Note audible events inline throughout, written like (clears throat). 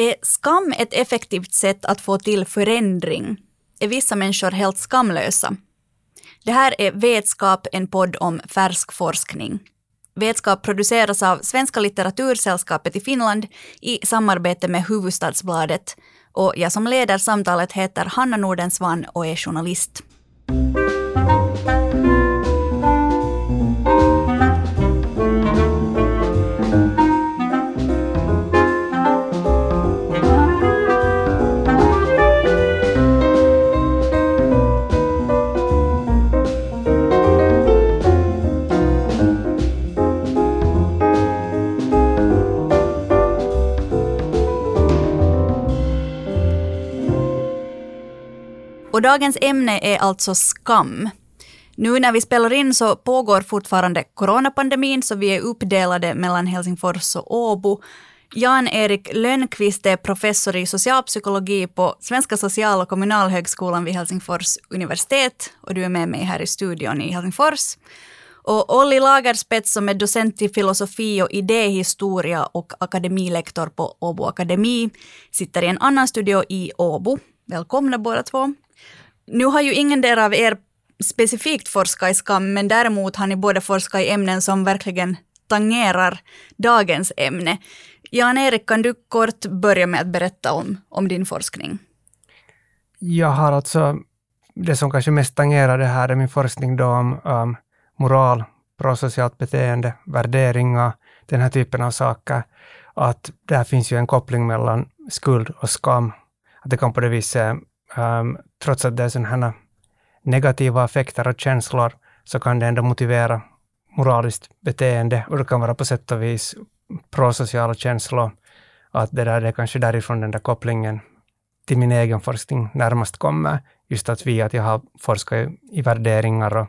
Är skam ett effektivt sätt att få till förändring? Är vissa människor helt skamlösa? Det här är Vetskap, en podd om färsk forskning. Vetskap produceras av Svenska litteratursällskapet i Finland i samarbete med Huvudstadsbladet. Och jag som leder samtalet heter Hanna Nordensvan och är journalist. Och dagens ämne är alltså skam. Nu när vi spelar in så pågår fortfarande coronapandemin, så vi är uppdelade mellan Helsingfors och Åbo. Jan-Erik Lönnqvist är professor i socialpsykologi på Svenska social och kommunalhögskolan vid Helsingfors universitet och du är med mig här i studion i Helsingfors. Och Olli Lagerspets som är docent i filosofi och idéhistoria och akademilektor på Åbo Akademi sitter i en annan studio i Åbo. Välkomna båda två. Nu har ju ingen av er specifikt forskat i skam, men däremot har ni båda forskat i ämnen som verkligen tangerar dagens ämne. Jan-Erik, kan du kort börja med att berätta om, om din forskning? Jag har alltså, det som kanske mest tangerar det här är min forskning då om um, moral, prosocialt beteende, värderingar, den här typen av saker. Att där finns ju en koppling mellan skuld och skam. Att det kan på det viset um, trots att det är sådana negativa effekter och känslor, så kan det ändå motivera moraliskt beteende och det kan vara på sätt och vis prosociala känslor. Att det, där, det är kanske därifrån den där kopplingen till min egen forskning närmast kommer. Just att vi, att jag har forskat i, värderingar och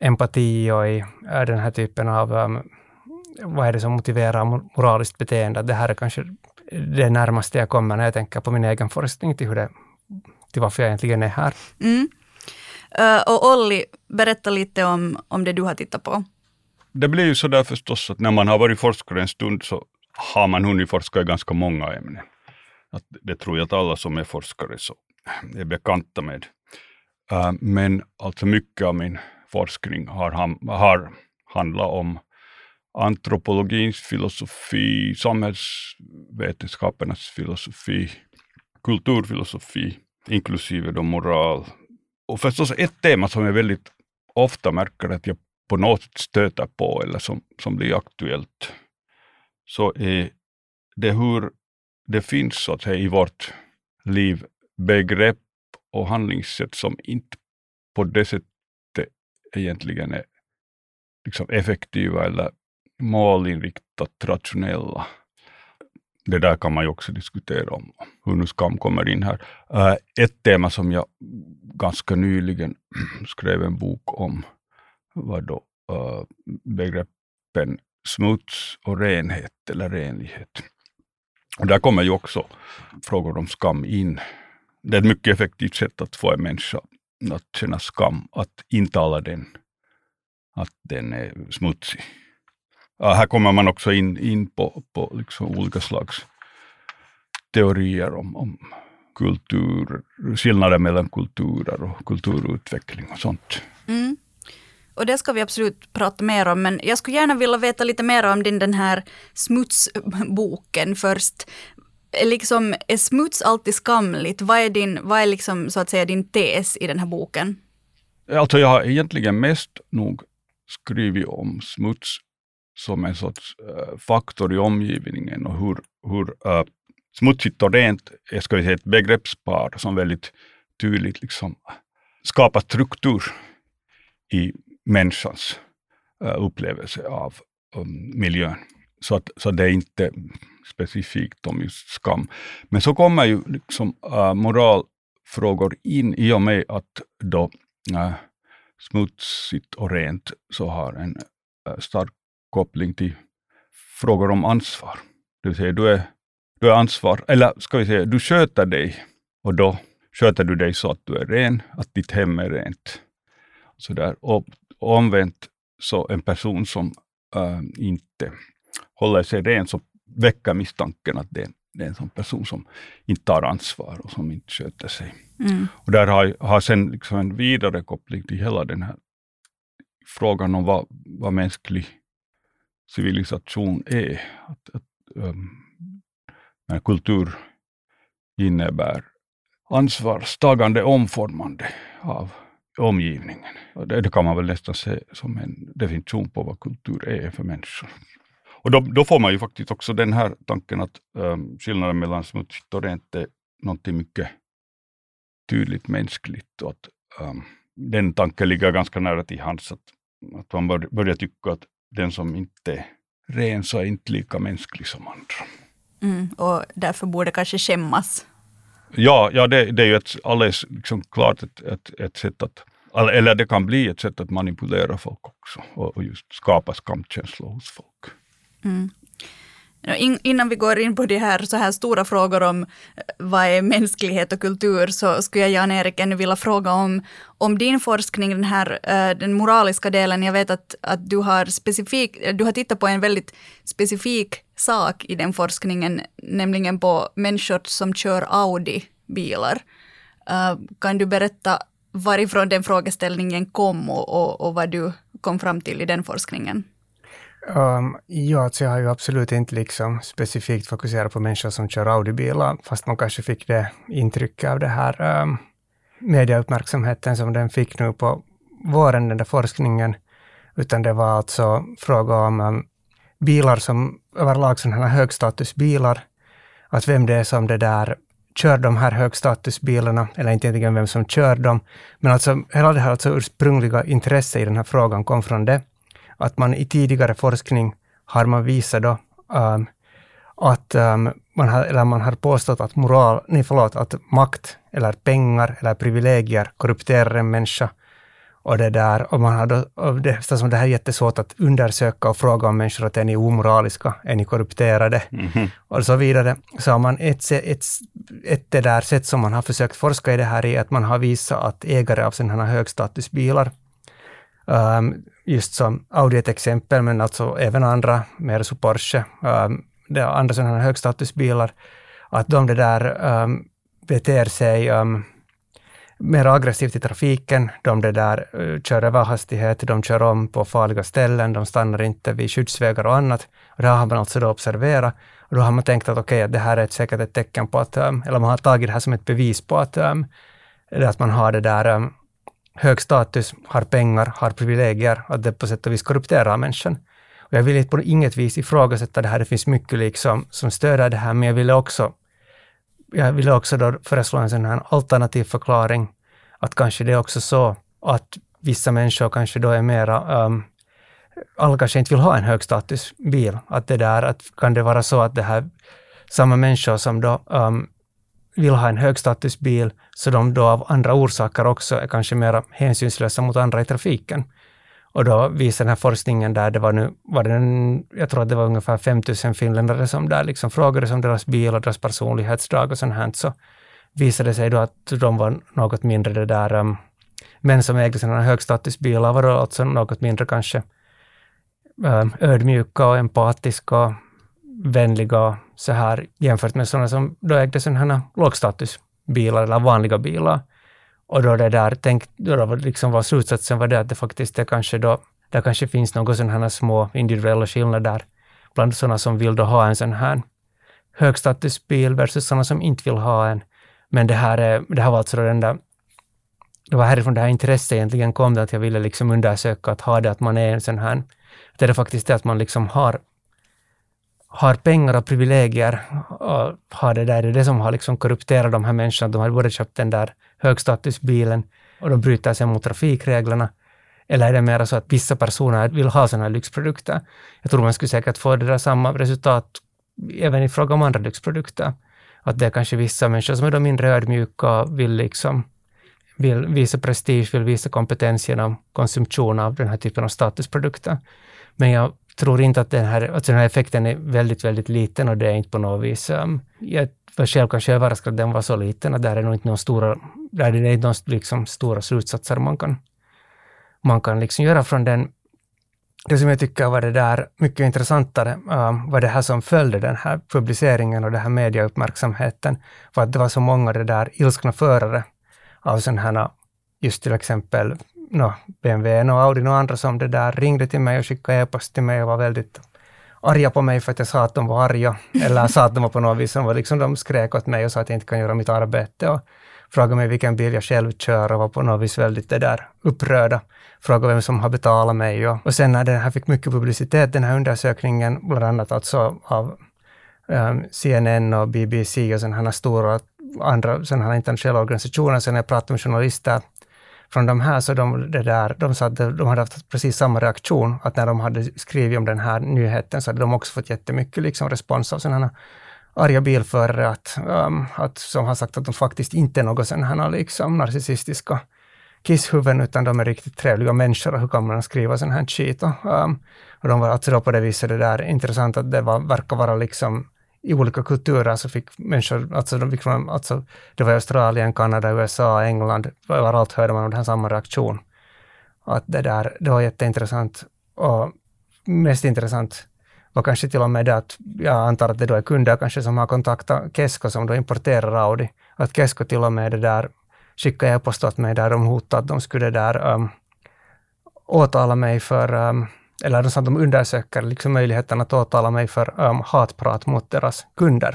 empati och i den här typen av um, vad är det som motiverar moraliskt beteende. Det här är kanske det närmaste jag kommer när jag tänker på min egen forskning till hur det till varför jag egentligen är här. Mm. Uh, och Olli, berätta lite om, om det du har tittat på. Det blir ju så där förstås att när man har varit forskare en stund så har man hunnit forska i ganska många ämnen. Att det tror jag att alla som är forskare så är bekanta med. Uh, men alltså mycket av min forskning har, har handlat om antropologins filosofi, samhällsvetenskapernas filosofi, kulturfilosofi inklusive då moral. Och förstås ett tema som jag väldigt ofta märker att jag på något sätt stöter på eller som, som blir aktuellt, så är det hur det finns så att säga, i vårt liv begrepp och handlingssätt som inte på det sättet egentligen är liksom effektiva eller målinriktat rationella det där kan man ju också diskutera om, hur nu skam kommer in här. Äh, ett tema som jag ganska nyligen (clears throat) skrev en bok om var då äh, begreppen smuts och renhet eller renlighet. Och där kommer ju också frågor om skam in. Det är ett mycket effektivt sätt att få en människa att känna skam, att intala den att den är smutsig här kommer man också in, in på, på liksom olika slags teorier om, om kultur, skillnader mellan kulturer och kulturutveckling och sånt. Mm. Och det ska vi absolut prata mer om, men jag skulle gärna vilja veta lite mer om din den här smutsboken först. Liksom, är smuts alltid skamligt? Vad är, din, vad är liksom, så att säga din tes i den här boken? Alltså jag har egentligen mest nog skrivit om smuts som en sorts eh, faktor i omgivningen och hur, hur eh, smutsigt och rent är ska vi säga, ett begreppspar som väldigt tydligt liksom skapar struktur i människans eh, upplevelse av um, miljön. Så, att, så det är inte specifikt om just skam. Men så kommer ju liksom, äh, moralfrågor in i och med att då äh, smutsigt och rent så har en äh, stark koppling till frågor om ansvar. Det vill säga, du är, du är ansvar, eller ska vi säga, du sköter dig och då sköter du dig så att du är ren, att ditt hem är rent. Så där. Och, och omvänt, så en person som äh, inte håller sig ren, så väcker misstanken att det, det är en sån person som inte tar ansvar och som inte sköter sig. Mm. Och där har, har sen liksom en vidare koppling till hela den här frågan om vad, vad mänsklig civilisation är. Att, att, um, när kultur innebär ansvarstagande, omformande av omgivningen. Det, det, kan man väl nästan se som en definition på vad kultur är för människor. Och då, då får man ju faktiskt också den här tanken att um, skillnaden mellan smutsigt och rent är någonting mycket tydligt mänskligt och att um, den tanken ligger ganska nära till hands att, att man bör, börjar tycka att den som inte är ren så är inte lika mänsklig som andra. Mm, och därför borde kanske skämmas. Ja, ja det, det är ju ett, alldeles liksom klart ett, ett, ett sätt att, eller det kan bli ett sätt att manipulera folk också och, och just skapa skamkänslor hos folk. Mm. In, innan vi går in på de här, så här stora frågor om eh, vad är mänsklighet och kultur, så skulle jag Jan-Erik ännu vilja fråga om, om din forskning, den här eh, den moraliska delen. Jag vet att, att du, har specifik, du har tittat på en väldigt specifik sak i den forskningen, nämligen på människor som kör Audi-bilar. Eh, kan du berätta varifrån den frågeställningen kom och, och, och vad du kom fram till i den forskningen? Um, ja, alltså jag har ju absolut inte liksom specifikt fokuserat på människor som kör Audi-bilar, fast man kanske fick det intrycket av det här um, mediauppmärksamheten som den fick nu på våren, den där forskningen, utan det var alltså fråga om um, bilar som överlag sådana här högstatusbilar, att vem det är som det där kör de här högstatusbilarna, eller inte egentligen vem som kör dem, men alltså hela det här alltså ursprungliga intresset i den här frågan kom från det, att man i tidigare forskning har man visat då, um, att um, man, har, eller man har påstått att moral, nej förlåt, att makt eller pengar eller privilegier korrupterar en människa. Och det där, och man har då, och det, eftersom det här är jättesvårt att undersöka och fråga om människor att är ni omoraliska, är ni korrupterade mm -hmm. och så vidare, så har man ett, ett, ett det där sätt som man har försökt forska i det här i att man har visat att ägare av sådana här högstatusbilar um, just som Audi ett exempel, men alltså även andra, mer så Porsche, um, det är andra sådana här högstatusbilar, att de det där um, beter sig um, mer aggressivt i trafiken, de det där uh, kör över hastighet, de kör om på farliga ställen, de stannar inte vid skyddsvägar och annat. Och det har man alltså då observerat. Och då har man tänkt att okej, okay, det här är ett, säkert ett tecken på att, um, eller man har tagit det här som ett bevis på att, um, att man har det där um, hög status, har pengar, har privilegier, att det på sätt och vis korrupterar människan. Och jag vill inte på inget vis ifrågasätta det här, det finns mycket liksom som stöder det här, men jag ville också, jag ville också då föreslå en sån här alternativ förklaring, att kanske det är också så att vissa människor kanske då är mera, um, alla kanske inte vill ha en högstatusbil, att det där, att kan det vara så att det här, samma människor som då um, vill ha en högstatusbil, så de då av andra orsaker också är kanske mer hänsynslösa mot andra i trafiken. Och då visar den här forskningen där det var nu, var det en, jag tror att det var ungefär 5000 finländare som där liksom frågades om deras bil och deras personlighetsdrag och sånt här, så visade det sig då att de var något mindre det där, um, män som ägde sådana högstatusbilar var då alltså något mindre kanske um, ödmjuka och empatiska och vänliga så här jämfört med sådana som då ägde sådana här lågstatusbilar eller vanliga bilar. Och då det där, tänk, då var, liksom var slutsatsen var det att det faktiskt är kanske då, där kanske finns några sådana här små individuella skillnader bland sådana som vill då ha en sån här högstatusbil versus sådana som inte vill ha en. Men det här, är, det här var alltså den där, det var härifrån det här intresset egentligen kom, det att jag ville liksom undersöka att ha det att man är en sån här, att det är faktiskt det att man liksom har har pengar och privilegier och har det där, det är det som har liksom korrupterat de här människorna. De har både köpt den där högstatusbilen och de bryter sig mot trafikreglerna. Eller är det mer så att vissa personer vill ha sådana här lyxprodukter? Jag tror man skulle säkert få det där samma resultat även i fråga om andra lyxprodukter. Att det är kanske vissa människor som är mindre ödmjuka och vill liksom vill visa prestige, vill visa kompetens genom konsumtion av den här typen av statusprodukter. Men jag tror inte att den här, alltså den här effekten är väldigt, väldigt liten och det är inte på något vis... Um, jag var själv kanske överraskad att den var så liten, att där är nog inte några stora, där är det inte några liksom stora slutsatser man kan, man kan liksom göra från den. det som jag tycker var det där mycket intressantare um, var det här som följde den här publiceringen och den här mediauppmärksamheten, var att det var så många det där ilskna förare av sådana här, just till exempel no, BMW och Audi och andra som det där ringde till mig och skickade e-post till mig och var väldigt arga på mig för att jag sa att de var arga, eller sa att de var på något vis, de, var liksom, de skrek åt mig och sa att jag inte kan göra mitt arbete och frågade mig vilken bil jag själv kör och var på något vis väldigt det där upprörda. Frågade vem som har betalat mig och, och sen när den här fick mycket publicitet, den här undersökningen, bland annat alltså av ehm, um, CNN och BBC och sådana här stora andra sådana här internationella organisationer, sen när jag pratade med journalister från de här, så de, det där, de sa att de hade haft precis samma reaktion, att när de hade skrivit om den här nyheten så hade de också fått jättemycket liksom respons av sådana här arga bilförare att, um, att, som har sagt att de faktiskt inte är något sådana här liksom narcissistiska kisshuvuden, utan de är riktigt trevliga människor och hur kan man skriva sån här skit? Och, um, och de var alltså då på det viset det där intressant att det var, verkar vara liksom i olika kulturer så fick människor, alltså, de fick, alltså det var Australien, Kanada, USA, England, överallt hörde man den här samma reaktion. Att det där, det var jätteintressant och mest intressant var kanske till och med det att jag antar att det då är kunder kanske som har kontaktat Kesko som då importerar Audi. Att Kesko till och med det där skickade e-post åt mig där de hotade att de skulle där um, åtala mig för um, eller de att de undersöker liksom möjligheten att åtala mig för um, hatprat mot deras kunder.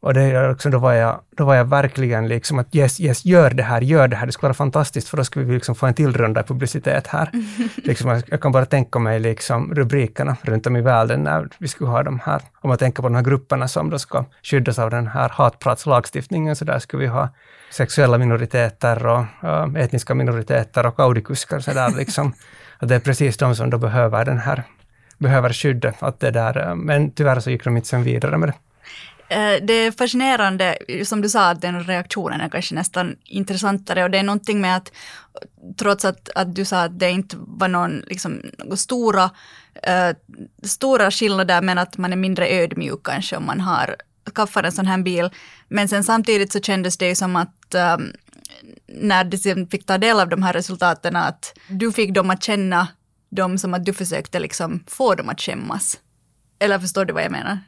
Och det, också, då, var jag, då var jag verkligen liksom att yes, yes, gör det här, gör det här, det skulle vara fantastiskt, för då skulle vi liksom få en till runda publicitet här. (laughs) liksom, jag kan bara tänka mig liksom rubrikerna runt om i världen när vi skulle ha de här, om man tänker på de här grupperna som då ska skyddas av den här hatpratslagstiftningen, så där skulle vi ha sexuella minoriteter och uh, etniska minoriteter och audikuskar, så där liksom. (laughs) Att det är precis de som då behöver den här, behöver skyddet. Att det där, men tyvärr så gick de inte sen vidare med det. Eh, det är fascinerande, som du sa, att den reaktionen är kanske nästan intressantare och det är någonting med att trots att, att du sa att det inte var någon liksom, stora, äh, stora skillnader men att man är mindre ödmjuk kanske om man har skaffat en sån här bil. Men sen samtidigt så kändes det ju som att um, när du sen fick ta del av de här resultaten att du fick dem att känna dem som att du försökte liksom få dem att skämmas. Eller förstår du vad jag menar?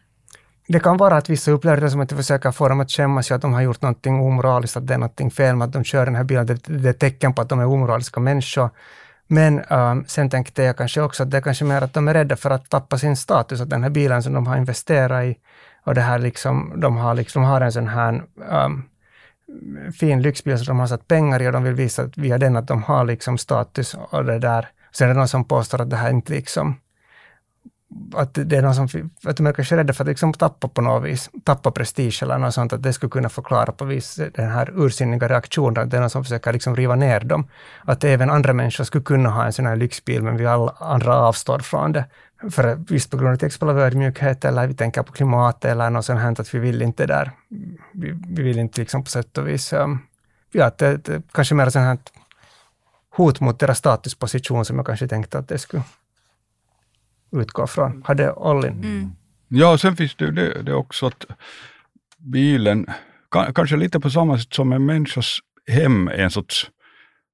Det kan vara att vissa upplever det som att du försöker få dem att skämmas, att de har gjort någonting omoraliskt, att det är någonting fel med att de kör den här bilen. Det, det är tecken på att de är omoraliska människor. Men um, sen tänkte jag kanske också att det är kanske mer att de är rädda för att tappa sin status, att den här bilen som de har investerat i och det här liksom, de har, liksom, har en sån här um, fin lyxbil som de har satt pengar i och de vill visa att via den att de har liksom status och det där. Sen är det någon som påstår att det här inte liksom att det är någon som, att de är kanske rädda för att liksom tappa på något vis, tappa prestige eller något sånt, att det skulle kunna förklara på vis den här ursinniga reaktionen, att det är någon som försöker liksom riva ner dem. Att även andra människor skulle kunna ha en sån här lyxbil, men vi alla andra avstår från det. För visst på grund av till exempel ödmjukhet eller vi tänker på klimatet, eller något sånt här, att vi vill inte där, vi, vi vill inte liksom på sätt och vis, um, ja, det, det, kanske mer sånt här hot mot deras statusposition som jag kanske tänkte att det skulle utgå från. Hade Ollin? Mm. Ja, sen finns det ju det, det också att bilen, kanske lite på samma sätt som en människas hem är en sorts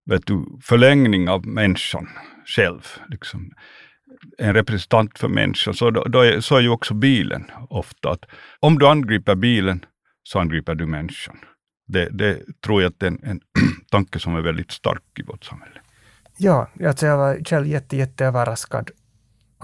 vet du, förlängning av människan själv. Liksom en representant för människan, så, då, då är, så är ju också bilen ofta. Att om du angriper bilen, så angriper du människan. Det, det tror jag är en, en (clears throat) tanke som är väldigt stark i vårt samhälle. Ja, alltså jag var själv jätte, jätte överraskad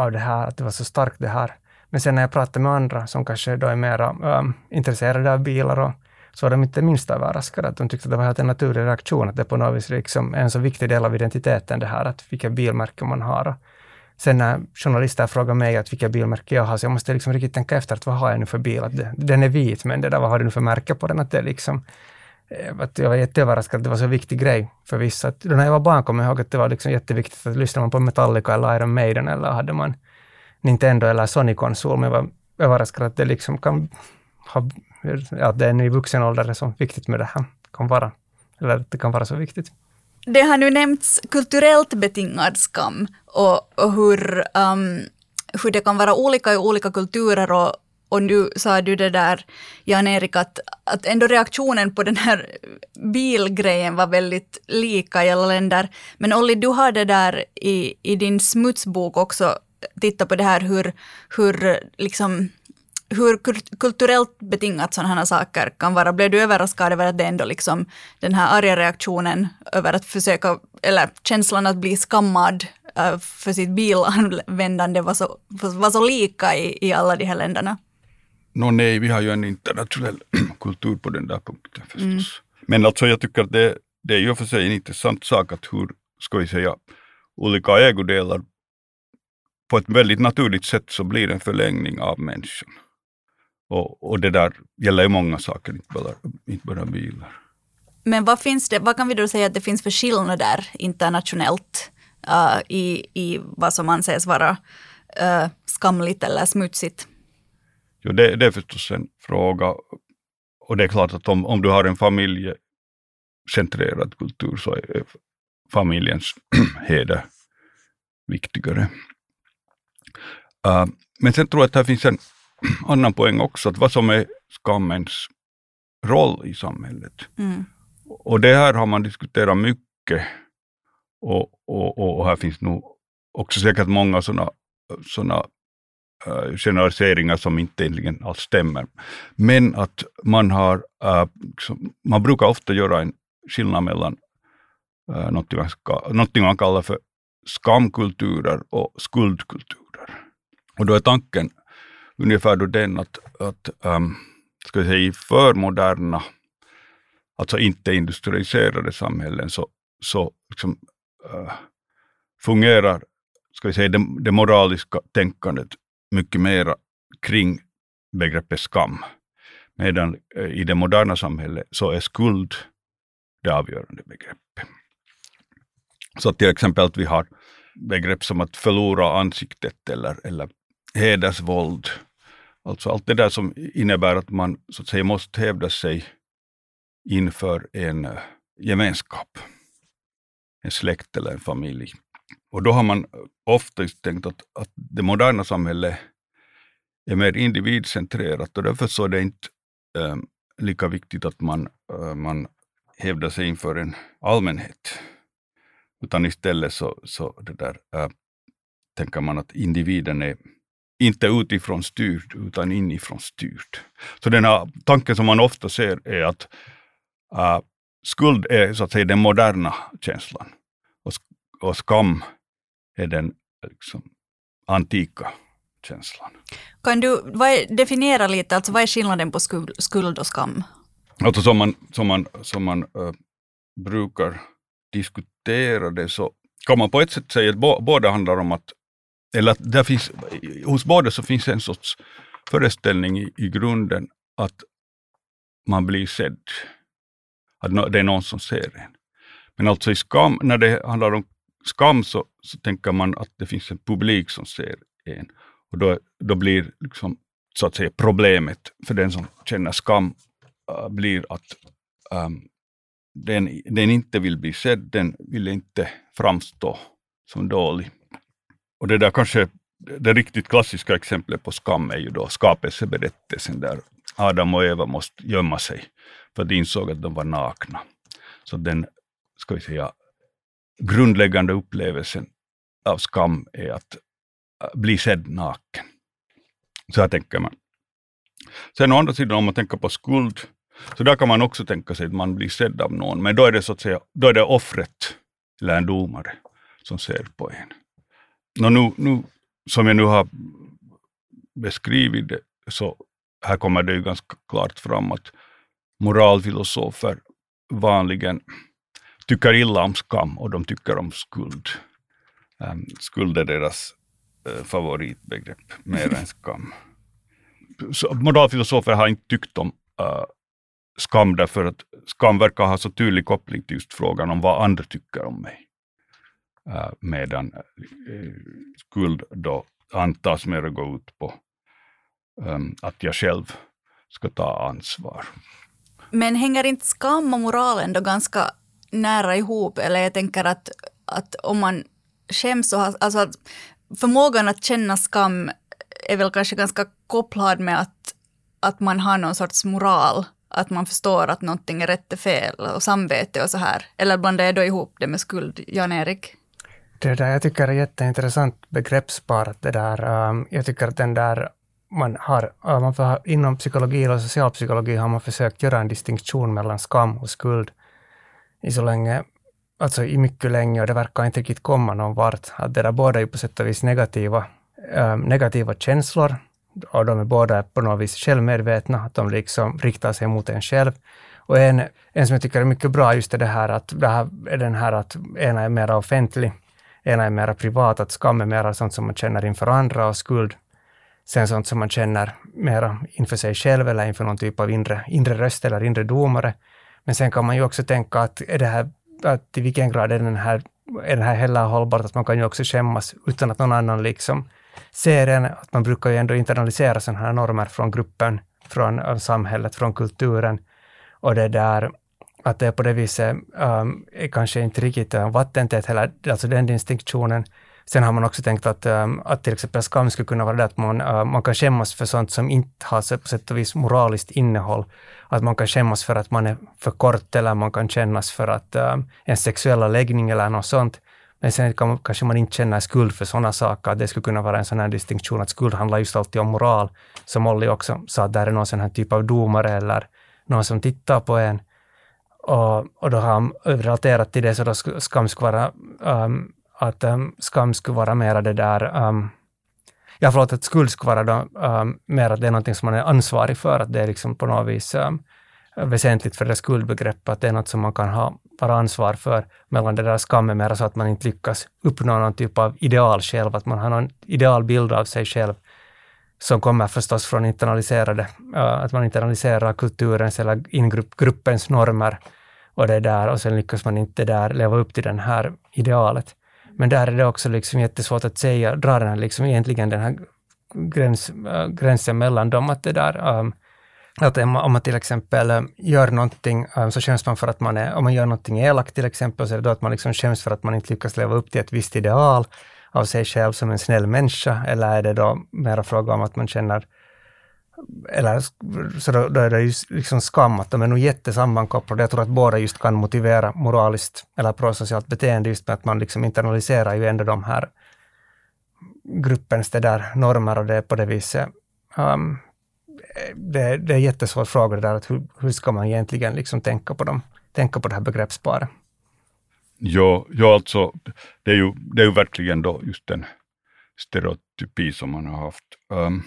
av det här, att det var så starkt det här. Men sen när jag pratade med andra som kanske då är mera um, intresserade av bilar och så var de inte minst överraskade, att de tyckte att det var helt en naturlig reaktion, att det på något vis liksom är en så viktig del av identiteten det här, att vilket bilmärke man har. Sen när journalister frågar mig att vilka bilmärke jag har, så jag måste liksom riktigt tänka efter, att vad har jag nu för bil? Att det, den är vit, men det där, vad har du nu för märke på den? Att det liksom, Eh, att jag var jätteöverraskad att det var så viktig grej för vissa. Att när jag var barn kom jag ihåg att det var liksom jätteviktigt att lyssna man på Metallica eller Iron Maiden eller hade man Nintendo eller Sony-konsol, men jag var överraskad att det liksom kan ha, att det är i vuxen ålder är så viktigt med det här, kan vara, eller att det kan vara så viktigt. Det har nu nämnts kulturellt betingad skam och, och hur, um, hur det kan vara olika i olika kulturer och, och nu sa du det där, Jan-Erik, att, att ändå reaktionen på den här bilgrejen var väldigt lika i alla länder. Men Olli, du har det där i, i din smutsbok också tittat på det här hur, hur liksom hur kulturellt betingat sådana här saker kan vara. Blev du överraskad över att det ändå liksom den här arga reaktionen över att försöka, eller känslan att bli skammad eh, för sitt bilanvändande var så, var så lika i, i alla de här länderna? No, nej, vi har ju en internationell (clears throat) kultur på den där punkten förstås. Mm. Men alltså jag tycker att det, det är ju för sig en intressant sak att hur, ska vi säga, olika ägodelar på ett väldigt naturligt sätt så blir en förlängning av människan. Och, och det där gäller ju många saker, inte bara, inte bara bilar. Men vad, finns det, vad kan vi då säga att det finns för skillnader internationellt uh, i, i vad som anses vara uh, skamligt eller smutsigt? Jo, det, det är förstås en fråga. Och det är klart att om, om du har en familjecentrerad kultur så är familjens (clears throat) heder viktigare. Uh, men sen tror jag att det finns en (clears throat) annan poäng också, att vad som är skammens roll i samhället. Mm. Och det här har man diskuterat mycket och, och, och här finns nog också säkert många sådana såna, uh, generaliseringar som inte egentligen alls stämmer. Men att man har, uh, man brukar ofta göra en skillnad mellan eh, uh, något, man ska, man kallar för skamkulturer och skuldkulturer. Och då är tanken ungefär då den att, att um, ska vi säga, i förmoderna, alltså inte industrialiserade samhällen, så, så liksom, uh, fungerar ska vi säga, det, det moraliska tänkandet mycket mer kring begreppet skam. Medan eh, i det moderna samhället så är skuld det avgörande begreppet. Så till exempel att vi har begrepp som att förlora ansiktet eller, eller hedersvåld. Alltså allt det där som innebär att man så att säga måste hävda sig inför en eh, gemenskap, en släkt eller en familj. Och då har man ofta tänkt att, att det moderna samhället är mer individcentrerat och därför så är det inte eh, lika viktigt att man, eh, man hävdar sig inför en allmänhet. Utan istället så, så det där, äh, tänker man att individen är inte utifrån styrd, utan inifrån styrd. Så den här tanken som man ofta ser är att uh, skuld är så att säga den moderna känslan och, och skam är den liksom, antika känslan. Kan du vad definiera lite, alltså vad är skillnaden på skuld, skuld och skam? Alltså som man, som man, som man uh, brukar diskutera det så kan man på ett sätt säga att båda handlar om att eller där finns, hos båda så finns en sorts föreställning i, i grunden att man blir sedd. Att det är någon som ser en. Men alltså i skam, när det handlar om skam så, så tänker man att det finns en publik som ser en. Och då, då blir liksom, så att säga problemet för den som känner skam uh, blir att um, den, den inte vill bli sedd, den vill inte framstå som dålig. Och det där kanske, det riktigt klassiska exemplet på skam är ju då skapelseberättelsen där Adam och Eva måste gömma sig för att de insåg att de var nakna. Så den, ska vi säga, grundläggande upplevelsen av skam är att bli sedd naken. Så här tänker man. Sen å andra sidan om man tänker på skuld, så där kan man också tänka sig att man blir sedd av någon, men då är det så att säga, då är det offret, eller en domare, som ser på en. Nu, nu, som jag nu har beskrivit det, så här kommer det ju ganska klart fram att moralfilosofer vanligen tycker illa om skam och de tycker om skuld. Um, skuld är deras favoritbegrepp, mer än skam. Så moralfilosofer har inte tyckt om uh, skam därför att skam verkar ha så tydlig koppling till just frågan om vad andra tycker om mig. Äh, medan äh, skuld då antas mer gå ut på ähm, att jag själv ska ta ansvar. Men hänger inte skam och moral ändå ganska nära ihop? Eller jag tänker att, att om man skäms och har, alltså att förmågan att känna skam är väl kanske ganska kopplad med att, att man har någon sorts moral, att man förstår att någonting är rätt och fel och samvete och så här? Eller blandar jag då ihop det med skuld, Jan-Erik? Det där jag tycker är jätteintressant begreppspar. Det där, um, jag tycker att den där man har, äh, man för, inom psykologi eller socialpsykologi har man försökt göra en distinktion mellan skam och skuld i så länge, alltså i mycket länge och det verkar inte riktigt komma någon vart. Att det där båda är på sätt och vis negativa, eh, negativa känslor och de är båda på något vis självmedvetna, att de liksom riktar sig mot en själv. Och en, en som jag tycker är mycket bra just är det här att det här är den här att ena är mer offentlig Ena är mera privat, att skam är mera sånt som man känner inför andra och skuld sen sånt som man känner mera inför sig själv eller inför någon typ av inre, inre röst eller inre domare. Men sen kan man ju också tänka att, är det här, att i vilken grad är den här, är det här heller hållbart, att man kan ju också skämmas utan att någon annan liksom ser en, att man brukar ju ändå internalisera sådana här normer från gruppen, från äh, samhället, från kulturen. Och det där, att det på det viset um, är kanske inte riktigt uh, vattentätt heller, alltså den distinktionen. Sen har man också tänkt att, eh, att till exempel skam skulle kunna vara det att man, eh, man kan skämmas för sånt som inte har på sätt och vis moraliskt innehåll. Att man kan skämmas för att man är för kort eller man kan kännas för att um, en sexuella läggning eller något sånt. Men sen kan, kanske man inte känner skuld för sådana saker. Att det skulle kunna vara en sån här distinktion att skuld handlar just alltid om moral. Som Olli också sa, att där är någon sån här typ av domare eller någon som tittar på en. Och, och då har han relaterat till det, så då skam skulle vara um, att um, skam skulle vara mera det där um, Ja, förlåt, att skuld skulle vara då, ehm, um, mer att det är någonting som man är ansvarig för, att det är liksom på något vis um, väsentligt för det skuldbegreppet, att det är något som man kan ha, vara ansvar för, medan det där skam är så att man inte lyckas uppnå någon typ av ideal själv, att man har någon idealbild av sig själv, som kommer förstås från internaliserade, uh, att man internaliserar kulturens eller ingruppens normer och det där och sen lyckas man inte där leva upp till det här idealet. Men där är det också liksom jättesvårt att säga, dra den här liksom egentligen den här gräns, äh, gränsen mellan dem, att det där um, att om man till exempel ähm, gör någonting ähm, så känns man för att man är, om man gör någonting elakt till exempel, så är det då att man liksom känns för att man inte lyckas leva upp till ett visst ideal av sig själv som en snäll människa, eller är det då mera fråga om att man känner eller så då, då är det ju liksom skam, att de är nog jättesammankopplade. Jag tror att båda just kan motivera moraliskt eller prosocialt beteende, just med att man liksom internaliserar ju ändå de här gruppens det där normer och det är på det viset. Um, det, det är en jättesvår fråga det där, att hur, hur ska man egentligen liksom tänka på dem, tänka på det här begreppsparet. Ja, ja alltså, det är, ju, det är ju verkligen då just den stereotypi som man har haft. Um,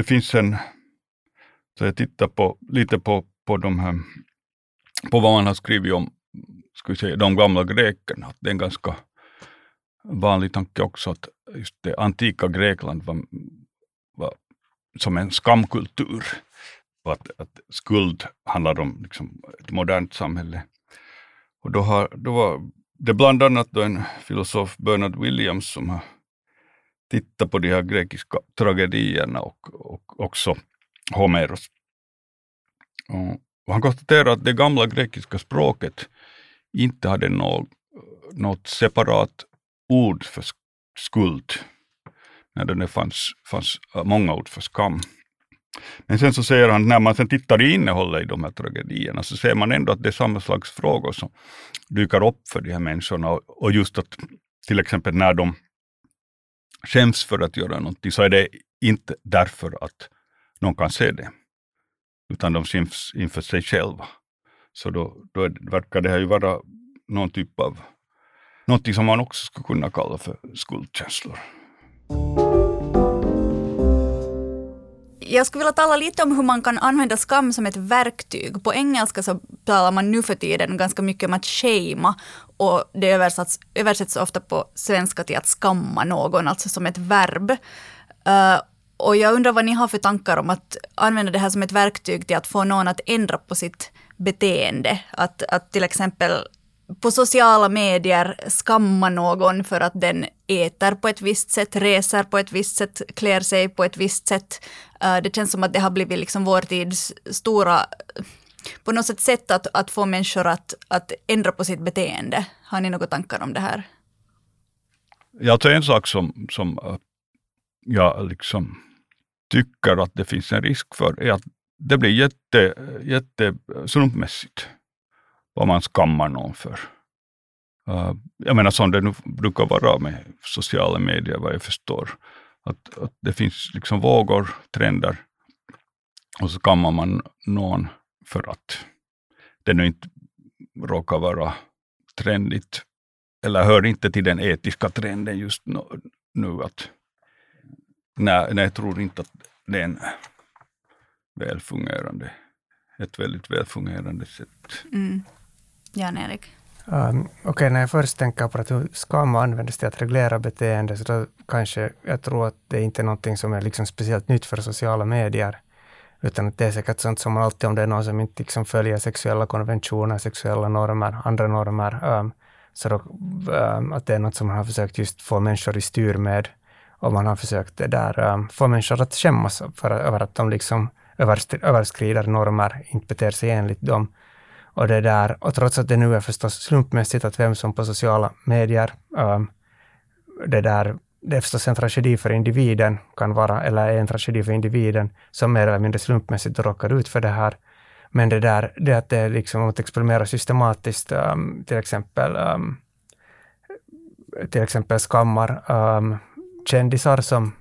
det finns en, så jag tittar på, lite på, på de här, på vad man har skrivit om ska vi säga, de gamla grekerna, att det är en ganska vanlig tanke också att just det antika Grekland var, var som en skamkultur. Att, att skuld handlar om liksom, ett modernt samhälle. Och då, har, då var det bland annat då en filosof, Bernard Williams, som har titta på de här grekiska tragedierna och, och också Homeros. Och, och han konstaterar att det gamla grekiska språket inte hade något, något separat ord för skuld, när det fanns, fanns äh, många ord för skam. Men sen så säger han, när man sen tittar i innehållet i de här tragedierna, så ser man ändå att det är samma slags frågor som dyker upp för de här människorna. Och just att till exempel när de skäms för att göra någonting, så är det inte därför att någon kan se det, utan de skäms inför sig själva. Så då, då verkar det här ju vara någon typ av, någonting som man också skulle kunna kalla för skuldkänslor. Jag skulle vilja tala lite om hur man kan använda skam som ett verktyg. På engelska så talar man nu för tiden ganska mycket om att shamea och det översätts, översätts ofta på svenska till att skamma någon, alltså som ett verb. Uh, och jag undrar vad ni har för tankar om att använda det här som ett verktyg till att få någon att ändra på sitt beteende. Att, att till exempel på sociala medier skamma någon för att den äter på ett visst sätt, reser på ett visst sätt, klär sig på ett visst sätt. Eh, det känns som att det har blivit liksom vår tids stora på något sätt sätt att, att få människor att, att ändra på sitt beteende. Har ni några tankar om det här? Ja, tror en sak som, som eh, jag liksom tycker att det finns en risk för är att det blir jätte, jätte eh, slumpmässigt vad man skammar någon för. Uh, jag menar som det nu brukar vara med sociala medier vad jag förstår. Att, att det finns liksom vågor, trender och så skammar man någon för att det nu inte råkar vara trendigt eller hör inte till den etiska trenden just nu. Att, nej, nej, jag tror inte att det är en välfungerande, ett väldigt välfungerande sätt. Mm. Jan-Erik? Um, Okej, okay, när jag först tänker på att hur skam används till att reglera beteende, så då kanske jag tror att det inte är någonting som är liksom speciellt nytt för sociala medier, utan att det är säkert sånt som alltid, om det är någon som inte liksom följer sexuella konventioner, sexuella normer, andra normer, um, så då, um, att det är något som man har försökt just få människor i styr med, och man har försökt det där, um, få människor att skämmas för, över att de liksom överskrider normer, inte beter sig enligt dem. Och, det där, och trots att det nu är förstås slumpmässigt att vem som på sociala medier, um, det där, det är förstås en tragedi för individen, kan vara, eller är en tragedi för individen, som mer eller mindre slumpmässigt råkar ut för det här. Men det där, det att det är liksom att exponera systematiskt, um, till exempel um, till exempel skammar um, kändisar som,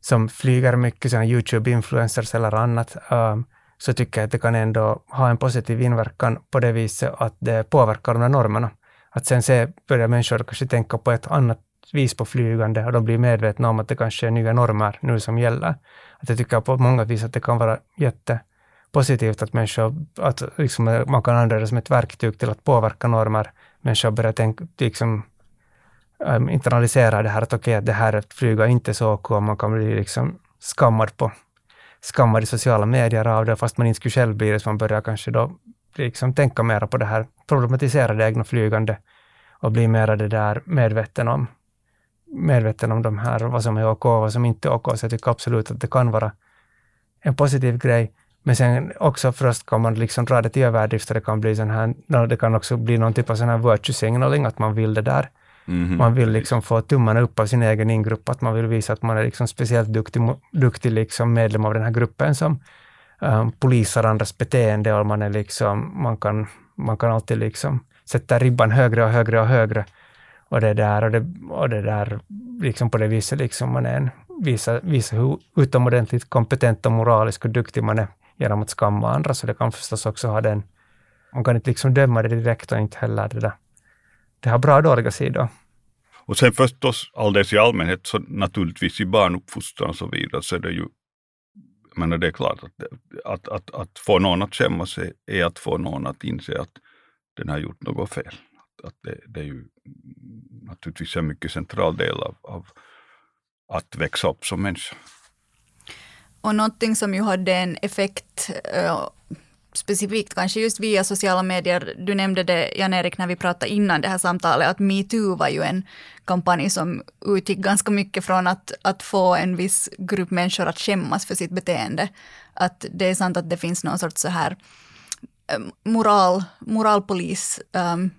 som flyger mycket, YouTube-influencers eller annat, um, så tycker jag att det kan ändå ha en positiv inverkan på det viset att det påverkar de här normerna. Att sen se, börjar människor kanske tänka på ett annat vis på flygande och de blir medvetna om att det kanske är nya normer nu som gäller. Att jag tycker på många vis att det kan vara jättepositivt att människor, att liksom man kan använda det som ett verktyg till att påverka normer. Människor börjar tänka, liksom, ähm, internalisera det här att okej, okay, det här att flyga inte så och man kan bli liksom skammad på skammad i sociala medier av det, fast man inte skulle själv bli det, så man börjar kanske då liksom tänka mer på det här, problematisera det egna flygande och bli mer det där medveten om, medveten om de här, vad som är OK och vad som inte är OK. Så jag tycker absolut att det kan vara en positiv grej. Men sen också först kan man liksom dra det till överdrift och det kan bli sån här, det kan också bli någon typ av sån här virtue signaling, att man vill det där. Mm. Man vill liksom få tummarna upp av sin egen ingrupp, att man vill visa att man är liksom speciellt duktig, duktig liksom medlem av den här gruppen som ehm, um, polisar andras beteende och man, är liksom, man, kan, man kan alltid liksom sätta ribban högre och högre och högre. Och det där, och det, och det där liksom på det viset liksom man är en, visa, visa hur utomordentligt kompetent och moralisk och duktig man är genom att skamma andra, så det kan förstås också ha den, man kan inte liksom döma det direkt och inte heller det där det har bra och dåliga sidor. Och sen förstås alldeles i allmänhet, så naturligtvis i barnuppfostran och så vidare, så är det ju men det är klart att, att, att, att få någon att skämmas är, är att få någon att inse att den har gjort något fel. Att, att det, det, är ju naturligtvis en mycket central del av, av att växa upp som människa. Och någonting som ju hade en effekt uh, specifikt kanske just via sociala medier. Du nämnde det, Jan-Erik, när vi pratade innan det här samtalet, att metoo var ju en kampanj som utgick ganska mycket från att, att få en viss grupp människor att skämmas för sitt beteende. Att det är sant att det finns någon sorts så här eh, moral, moralpolis um,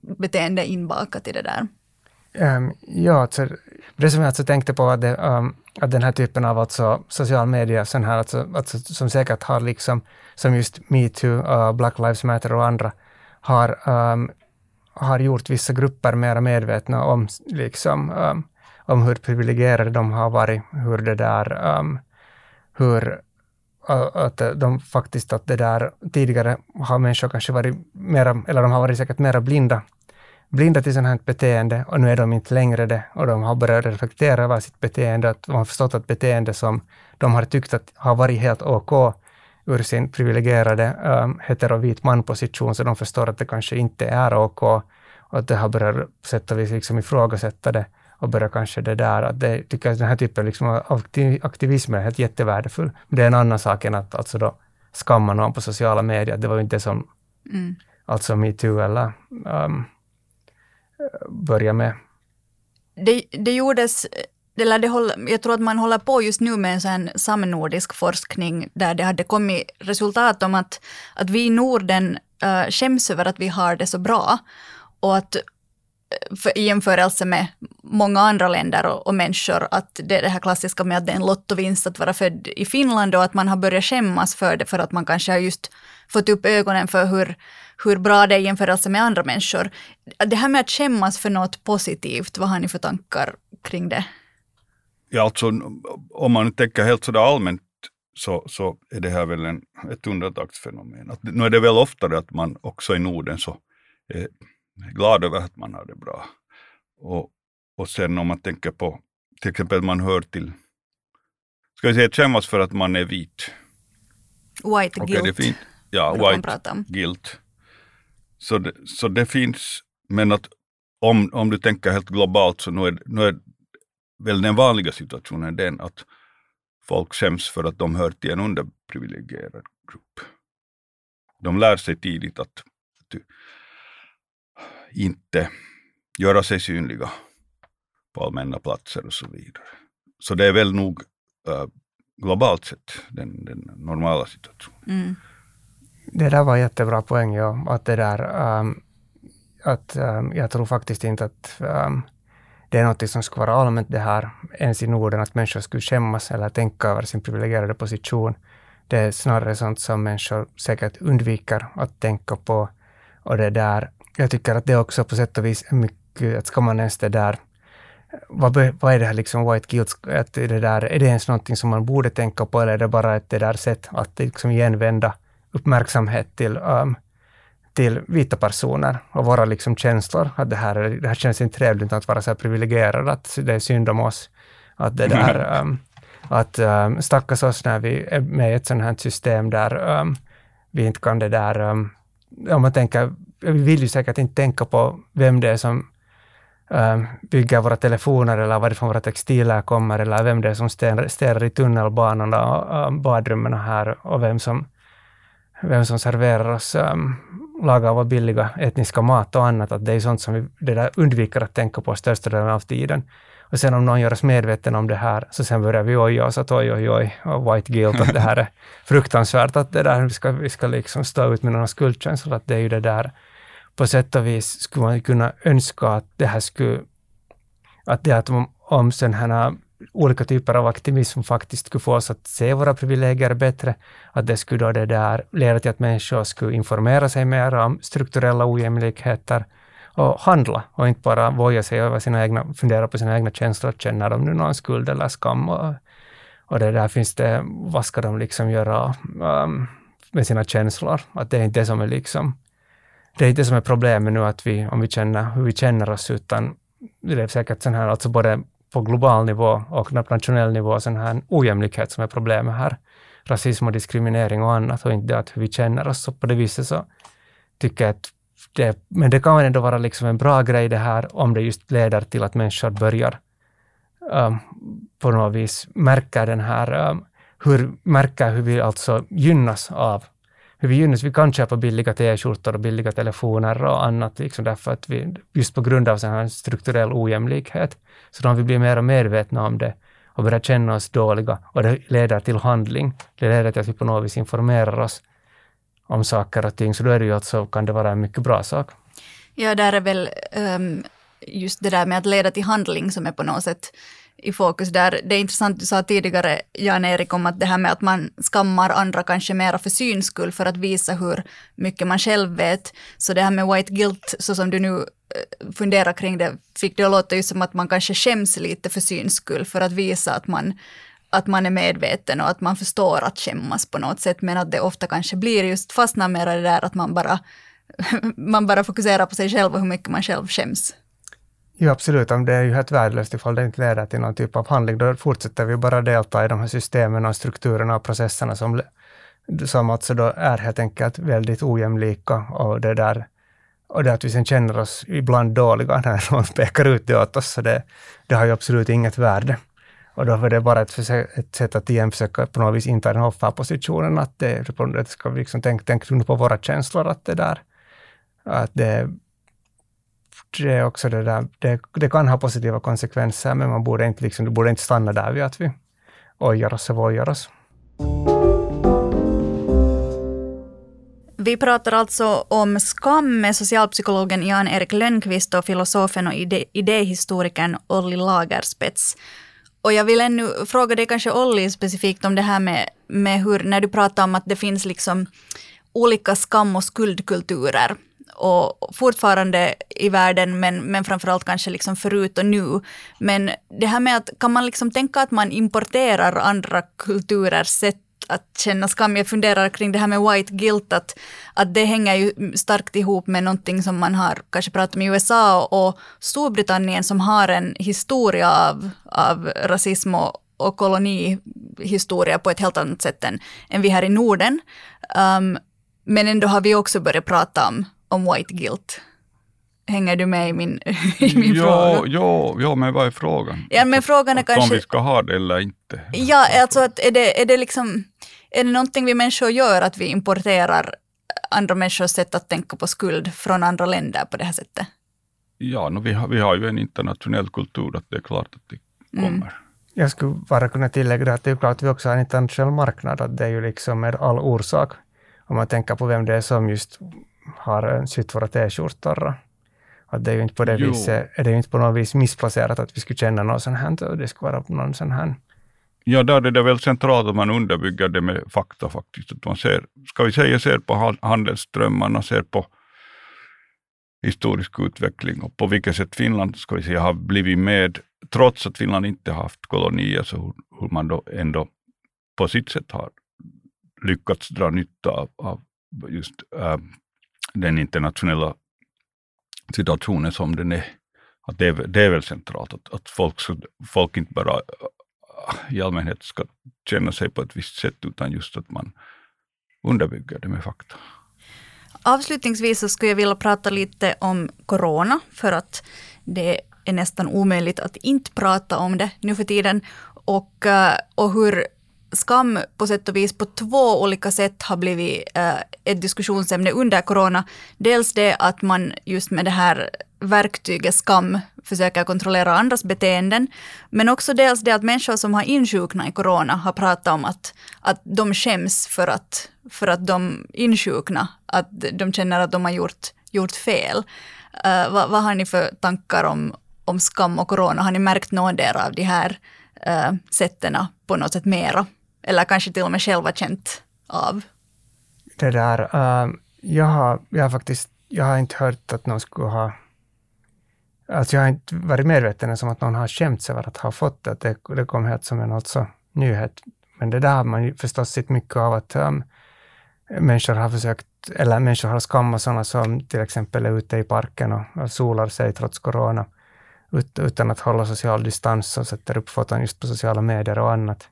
beteende inbakat i det där. Um, ja, alltså, det som jag alltså tänkte på var det, um, att den här typen av alltså, social media, sån här, alltså, alltså, som säkert har liksom som just metoo, uh, Black Lives Matter och andra har, um, har gjort vissa grupper mer medvetna om, liksom, um, om hur privilegierade de har varit, hur det där, um, hur uh, att de faktiskt att det där tidigare har människor kanske varit mera, eller de har varit säkert mera blinda blinda till sådant här beteende och nu är de inte längre det och de har börjat reflektera över sitt beteende, att de har förstått att beteende som de har tyckt att har varit helt OK ur sin privilegierade um, heterovit manposition, så de förstår att det kanske inte är OK och att det har börjat sätta vis liksom ifrågasätta det och börja kanske det där, att det, tycker att den här typen liksom av aktivism är helt jättevärdfull. Men det är en annan sak än att alltså då skamma någon på sociala medier. Det var ju inte som mm. alltså metoo eller um, börja med. Det, det gjordes eller det håller, jag tror att man håller på just nu med en sån samnordisk forskning där det hade kommit resultat om att, att vi i Norden äh, skäms över att vi har det så bra och att eh, för, i jämförelse med många andra länder och, och, människor, att det är det här klassiska med att det är en lottovinst att vara född i Finland och att man har börjat skämmas för det för att man kanske har just fått upp ögonen för hur, hur bra det är i jämförelse med andra människor. Det här med att skämmas för något positivt, vad har ni för tankar kring det? Ja, alltså om man tänker helt sådär allmänt så, så är det här väl en, ett undantagsfenomen. Att, nu är det väl oftare att man också i Norden så är glad över att man har det bra. Och, och sen om man tänker på, till exempel man hör till, ska vi säga skämmas för att man är vit. White okay, guilt. Det Ja, white guilt. Så det, så det finns, men att om, om du tänker helt globalt så nu är, nu är väl den vanliga situationen den att folk skäms för att de hör till en underprivilegierad grupp. De lär sig tidigt att, inte göra sig synliga på allmänna platser och så vidare. Så det är väl nog uh, globalt sett den, den normala situationen. Mm. Det där var jättebra poäng, ja. Att det där, um, att um, jag tror faktiskt inte att um, det är något som skulle vara allmänt det här, ens i Norden, att människor skulle skämmas eller tänka över sin privilegierade position. Det är snarare sånt som människor säkert undviker att tänka på. Och det där, jag tycker att det också på sätt och vis är mycket, att ska man ens det där vad, vad är det här liksom white guilt? Att det där, är det ens någonting som man borde tänka på eller är det bara ett det där sätt att liksom igenvända uppmärksamhet till um, till vita personer och våra liksom känslor. Att det här, det här känns inte trevligt att vara så här privilegierad, att det är synd om oss. Att det där, um, att um, stackars oss när vi är med i ett sånt här system där um, vi inte kan det där, um, om man tänker, vi vill ju säkert inte tänka på vem det är som um, bygger våra telefoner eller varifrån våra textiler kommer eller vem det är som städar i tunnelbanorna och um, badrummen här och vem som, vem som serverar oss um, laga vår billiga etniska mat och annat, att det är sånt som vi det där undviker att tänka på största delen av tiden. Och sen om någon gör oss medveten om det här, så sen börjar vi oja oss att oj, oj, oj, och white guilt, att det här är (laughs) fruktansvärt, att det där, vi ska, vi ska liksom stå ut med några skuldkänslor, att det är ju det där, på sätt och vis skulle man kunna önska att det här skulle, att det att om, om sådana här olika typer av aktivism faktiskt skulle få oss att se våra privilegier bättre, att det skulle då det där leda till att människor skulle informera sig mer om strukturella ojämlikheter och handla och inte bara voja sig över sina egna, fundera på sina egna känslor, känner de nu någon skuld eller skam och, och det där finns det, vad ska de liksom göra um, med sina känslor? Att det är inte det som är liksom, det är inte det som är problemet nu, att vi, om vi känner hur vi känner oss, utan det är säkert sån här, alltså både på global nivå och nationell nivå sån här ojämlikhet som är problemet här. Rasism och diskriminering och annat och inte att hur vi känner oss. Så på det viset så tycker jag att det, men det kan ändå vara liksom en bra grej det här om det just leder till att människor börjar um, på något vis märka den här, um, hur, märka hur vi alltså gynnas av hur vi gynnas. Vi kan köpa billiga t-skjortor och billiga telefoner och annat, liksom därför att vi, just på grund av sån här strukturell ojämlikhet. Så om vi blir mer medvetna om det och börjar känna oss dåliga och det leder till handling, det leder till att vi på något vis informerar oss om saker och ting, så då är det ju alltså, kan det vara en mycket bra sak. Ja, där är väl um, just det där med att leda till handling som är på något sätt i fokus där. Det är intressant, du sa tidigare, Jan-Erik, om att det här med att man skammar andra kanske mera för syns skull, för att visa hur mycket man själv vet. Så det här med white guilt, så som du nu eh, funderar kring det, fick det att låta ju som att man kanske skäms lite för syns skull, för att visa att man att man är medveten och att man förstår att skämmas på något sätt, men att det ofta kanske blir just fastnar mera det där att man bara, (laughs) man bara fokuserar på sig själv och hur mycket man själv skäms. Jo, absolut. Det är ju helt värdelöst ifall det inte leder till någon typ av handling. Då fortsätter vi bara delta i de här systemen och strukturerna och processerna som, som alltså då är helt enkelt väldigt ojämlika. Och det där och det att vi sen känner oss ibland dåliga när (laughs) någon pekar ut det åt oss, så det, det har ju absolut inget värde. Och då är det bara ett, ett sätt att igen försöka på något vis inta den offerpositionen, att det, det ska vi liksom tänka, tänka på våra känslor, att det där, att det det är eh, också det där, det, det, kan ha positiva konsekvenser, men man borde inte, liksom, det borde inte stanna där vid att vi ojar oss och vojar oss. Vi pratar alltså om skam med socialpsykologen Jan-Erik Lönnqvist och filosofen och ide idéhistorikern Olli Lagerspets. Och jag vill ännu fråga dig kanske Olli specifikt om det här med, med hur, när du pratar om att det finns liksom olika skam och skuldkulturer och fortfarande i världen, men, men framförallt kanske liksom förut och nu. Men det här med att, kan man liksom tänka att man importerar andra kulturers sätt att känna skam. Jag funderar kring det här med white guilt, att, att det hänger ju starkt ihop med någonting som man har kanske pratat om i USA och Storbritannien som har en historia av, av rasism och, och kolonihistoria på ett helt annat sätt än, än vi här i Norden. Um, men ändå har vi också börjat prata om, om white guilt. Hänger du med i min, (laughs) i min jo, fråga? Jo, jo, men vad är frågan? Ja, men frågan är Att kanske... Om vi ska ha det eller inte. Ja, alltså att är det, är det liksom... Är det någonting vi människor gör, att vi importerar andra människors sätt att tänka på skuld från andra länder på det här sättet? Ja, no, vi, har, vi har ju en internationell kultur, att det är klart att det kommer. Mm. Jag skulle bara kunna tillägga att det är klart att vi också har en internationell marknad, att det är ju liksom med all orsak. Om man tänker på vem det är som just har eh, sytt våra t-skjortor. Att det är ju inte på det Jo. viset, är det ju inte på något vis missplacerat att vi skulle känna något sånt här, det skulle vara någon sån här Ja, där är det väl centralt att man underbygger det med fakta faktiskt. Att man ser, ska vi säga, ser på han- handelsströmmarna, ser på historisk utveckling och på vilket sätt Finland, ska vi säga, har blivit med, trots att Finland inte har haft kolonier, så hur, hur man då ändå på sitt sätt har lyckats dra nytta av, av just äh, den internationella situationen som den är. Att det, är väl- det är väl centralt att, att folk, folk inte bara äh, i allmänhet ska känna sig på ett visst sätt, utan just att man underbygger det med fakta. Avslutningsvis så skulle jag vilja prata lite om corona, för att det är nästan omöjligt att inte prata om det nu för tiden. Och, äh, och hur skam på sätt och vis på två olika sätt har blivit eh, ett diskussionsämne under corona. Dels det att man just med det här verktyget skam försöker kontrollera andras beteenden, men också dels det att människor som har insjuknat i corona har pratat om att, att de skäms för att, för att de insjukna, att de känner att de har gjort, gjort fel. Eh, vad, vad har ni för tankar om, om skam och corona? Har ni märkt någon av de här eh, uh, sätten på något sätt mera? Eller kanske till och med själva känt av? Det där, uh, jag, har, jag har faktiskt jag har inte hört att någon skulle ha... Alltså jag har inte varit medveten om att någon har skämts över att ha fått det. Att Det, det kom helt som en alltså, nyhet. Men det där har man ju förstås sett mycket av att um, människor har försökt, eller människor har skammat sådana som till exempel är ute i parken och, och solar sig trots corona, ut, utan att hålla social distans och sätter upp foton just på sociala medier och annat.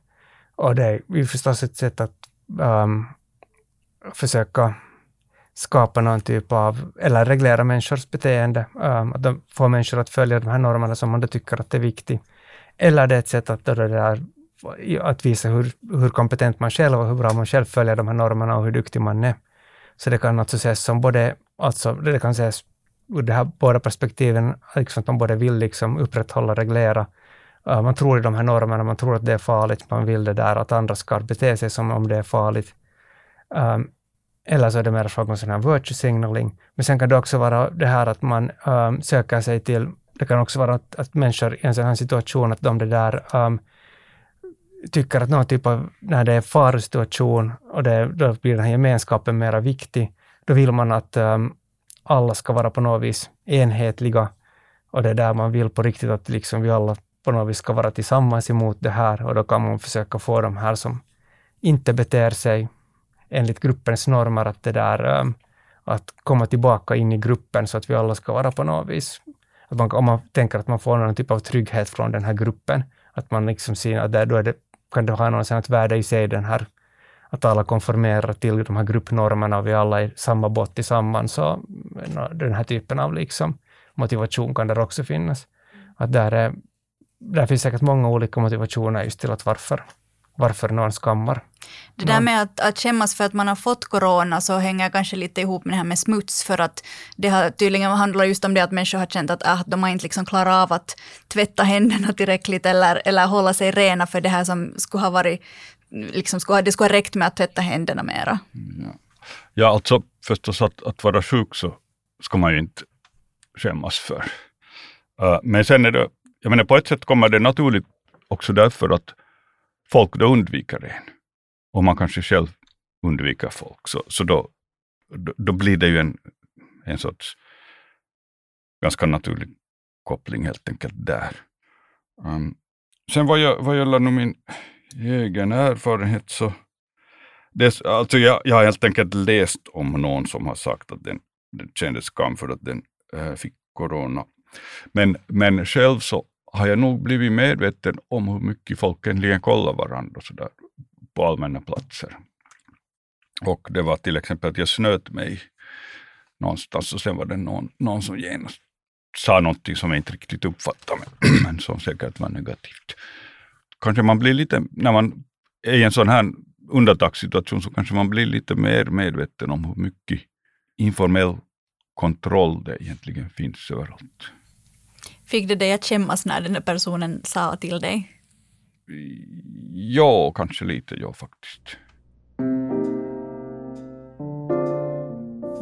Och det är ju förstås ett sätt att um, försöka skapa någon typ av, eller reglera människors beteende, um, att de får människor att följa de här normerna som man då tycker att det är viktigt. Eller det är ett sätt att, då det där, att visa hur, hur kompetent man själv och hur bra man själv följer de här normerna och hur duktig man är. Så det kan alltså ses som både, alltså det kan ses ur de här båda perspektiven, liksom att man både vill liksom upprätthålla, reglera, man tror i de här normerna, man tror att det är farligt, man vill det där att andra ska bete sig som om det är farligt. Um, eller så är det mer fråga om sån här virtue signaling. Men sen kan det också vara det här att man um, söker sig till, det kan också vara att, att människor i en sån här situation, att de det där um, tycker att någon typ av, när det är farosituation och det, då blir den här gemenskapen mera viktig, då vill man att um, alla ska vara på något vis enhetliga och det är där man vill på riktigt att liksom vi alla på något vis ska vara tillsammans emot det här och då kan man försöka få de här som inte beter sig enligt gruppens normer att det där ähm, att komma tillbaka in i gruppen så att vi alla ska vara på något vis, att man, om man tänker att man får någon typ av trygghet från den här gruppen, att man liksom ser att det, då är det, kan det ha något värde i sig, den här att alla konformerar till de här gruppnormerna och vi alla är i samma båt tillsammans. Så mm, den här typen av liksom motivation kan där också finnas. Att där, är, där finns säkert många olika motivationer just till att varför, varför någon skammar. Det där med att, att skämmas för att man har fått corona så hänger kanske lite ihop med det här med smuts för att det har tydligen handlar just om det att människor har känt att ah, de har inte liksom klarat av att tvätta händerna tillräckligt eller, eller hålla sig rena för det här som skulle ha varit, liksom skulle, ha- det skulle ha räckt med att tvätta händerna mera. Ja, alltså förstås att, att vara sjuk så ska man ju inte skämmas för. Uh, men sen är det, jag menar på ett sätt kommer det naturligt också därför att folk då undviker en. Och man kanske själv undviker folk. Så, så då, då, då blir det ju en, en sorts ganska naturlig koppling helt enkelt där. Um, sen vad, jag, vad gäller min egen erfarenhet så det, alltså jag, jag har helt enkelt läst om någon som har sagt att den, den kände skam för att den äh, fick corona. Men, men själv så har jag nog blivit medveten om hur mycket folk egentligen kollar varandra så där, på allmänna platser. Och det var till exempel att jag snöt mig någonstans och sen var det någon, någon som genast sa någonting som jag inte riktigt uppfattade, men (clears throat) som säkert var negativt. Kanske man blir lite, när man är i en sån här undantagssituation, så kanske man blir lite mer medveten om hur mycket informell kontroll det egentligen finns överallt. Fick det dig att skämmas när den där personen sa till dig? Ja, kanske lite, ja faktiskt.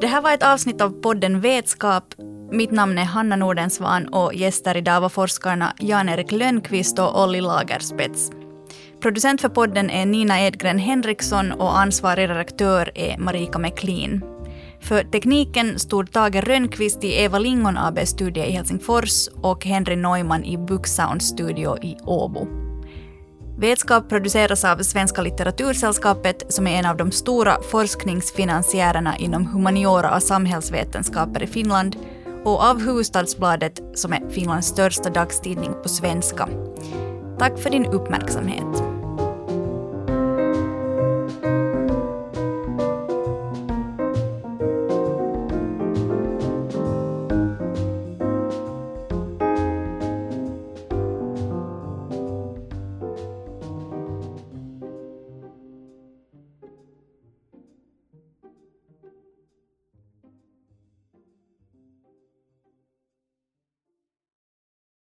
Det här var ett avsnitt av podden Vetskap. Mitt namn är Hanna Nordensvan och gäster idag var forskarna Jan-Erik Lönnqvist och Olli Lagerspets. Producent för podden är Nina Edgren Henriksson och ansvarig redaktör är Marika McLean. För tekniken stod Tage Rönnqvist i Eva Lingon AB studie i Helsingfors och Henry Neumann i Booksound studio i Åbo. Vetskap produceras av Svenska litteratursällskapet som är en av de stora forskningsfinansiärerna inom humaniora och samhällsvetenskaper i Finland och av Hufvudstadsbladet som är Finlands största dagstidning på svenska. Tack för din uppmärksamhet.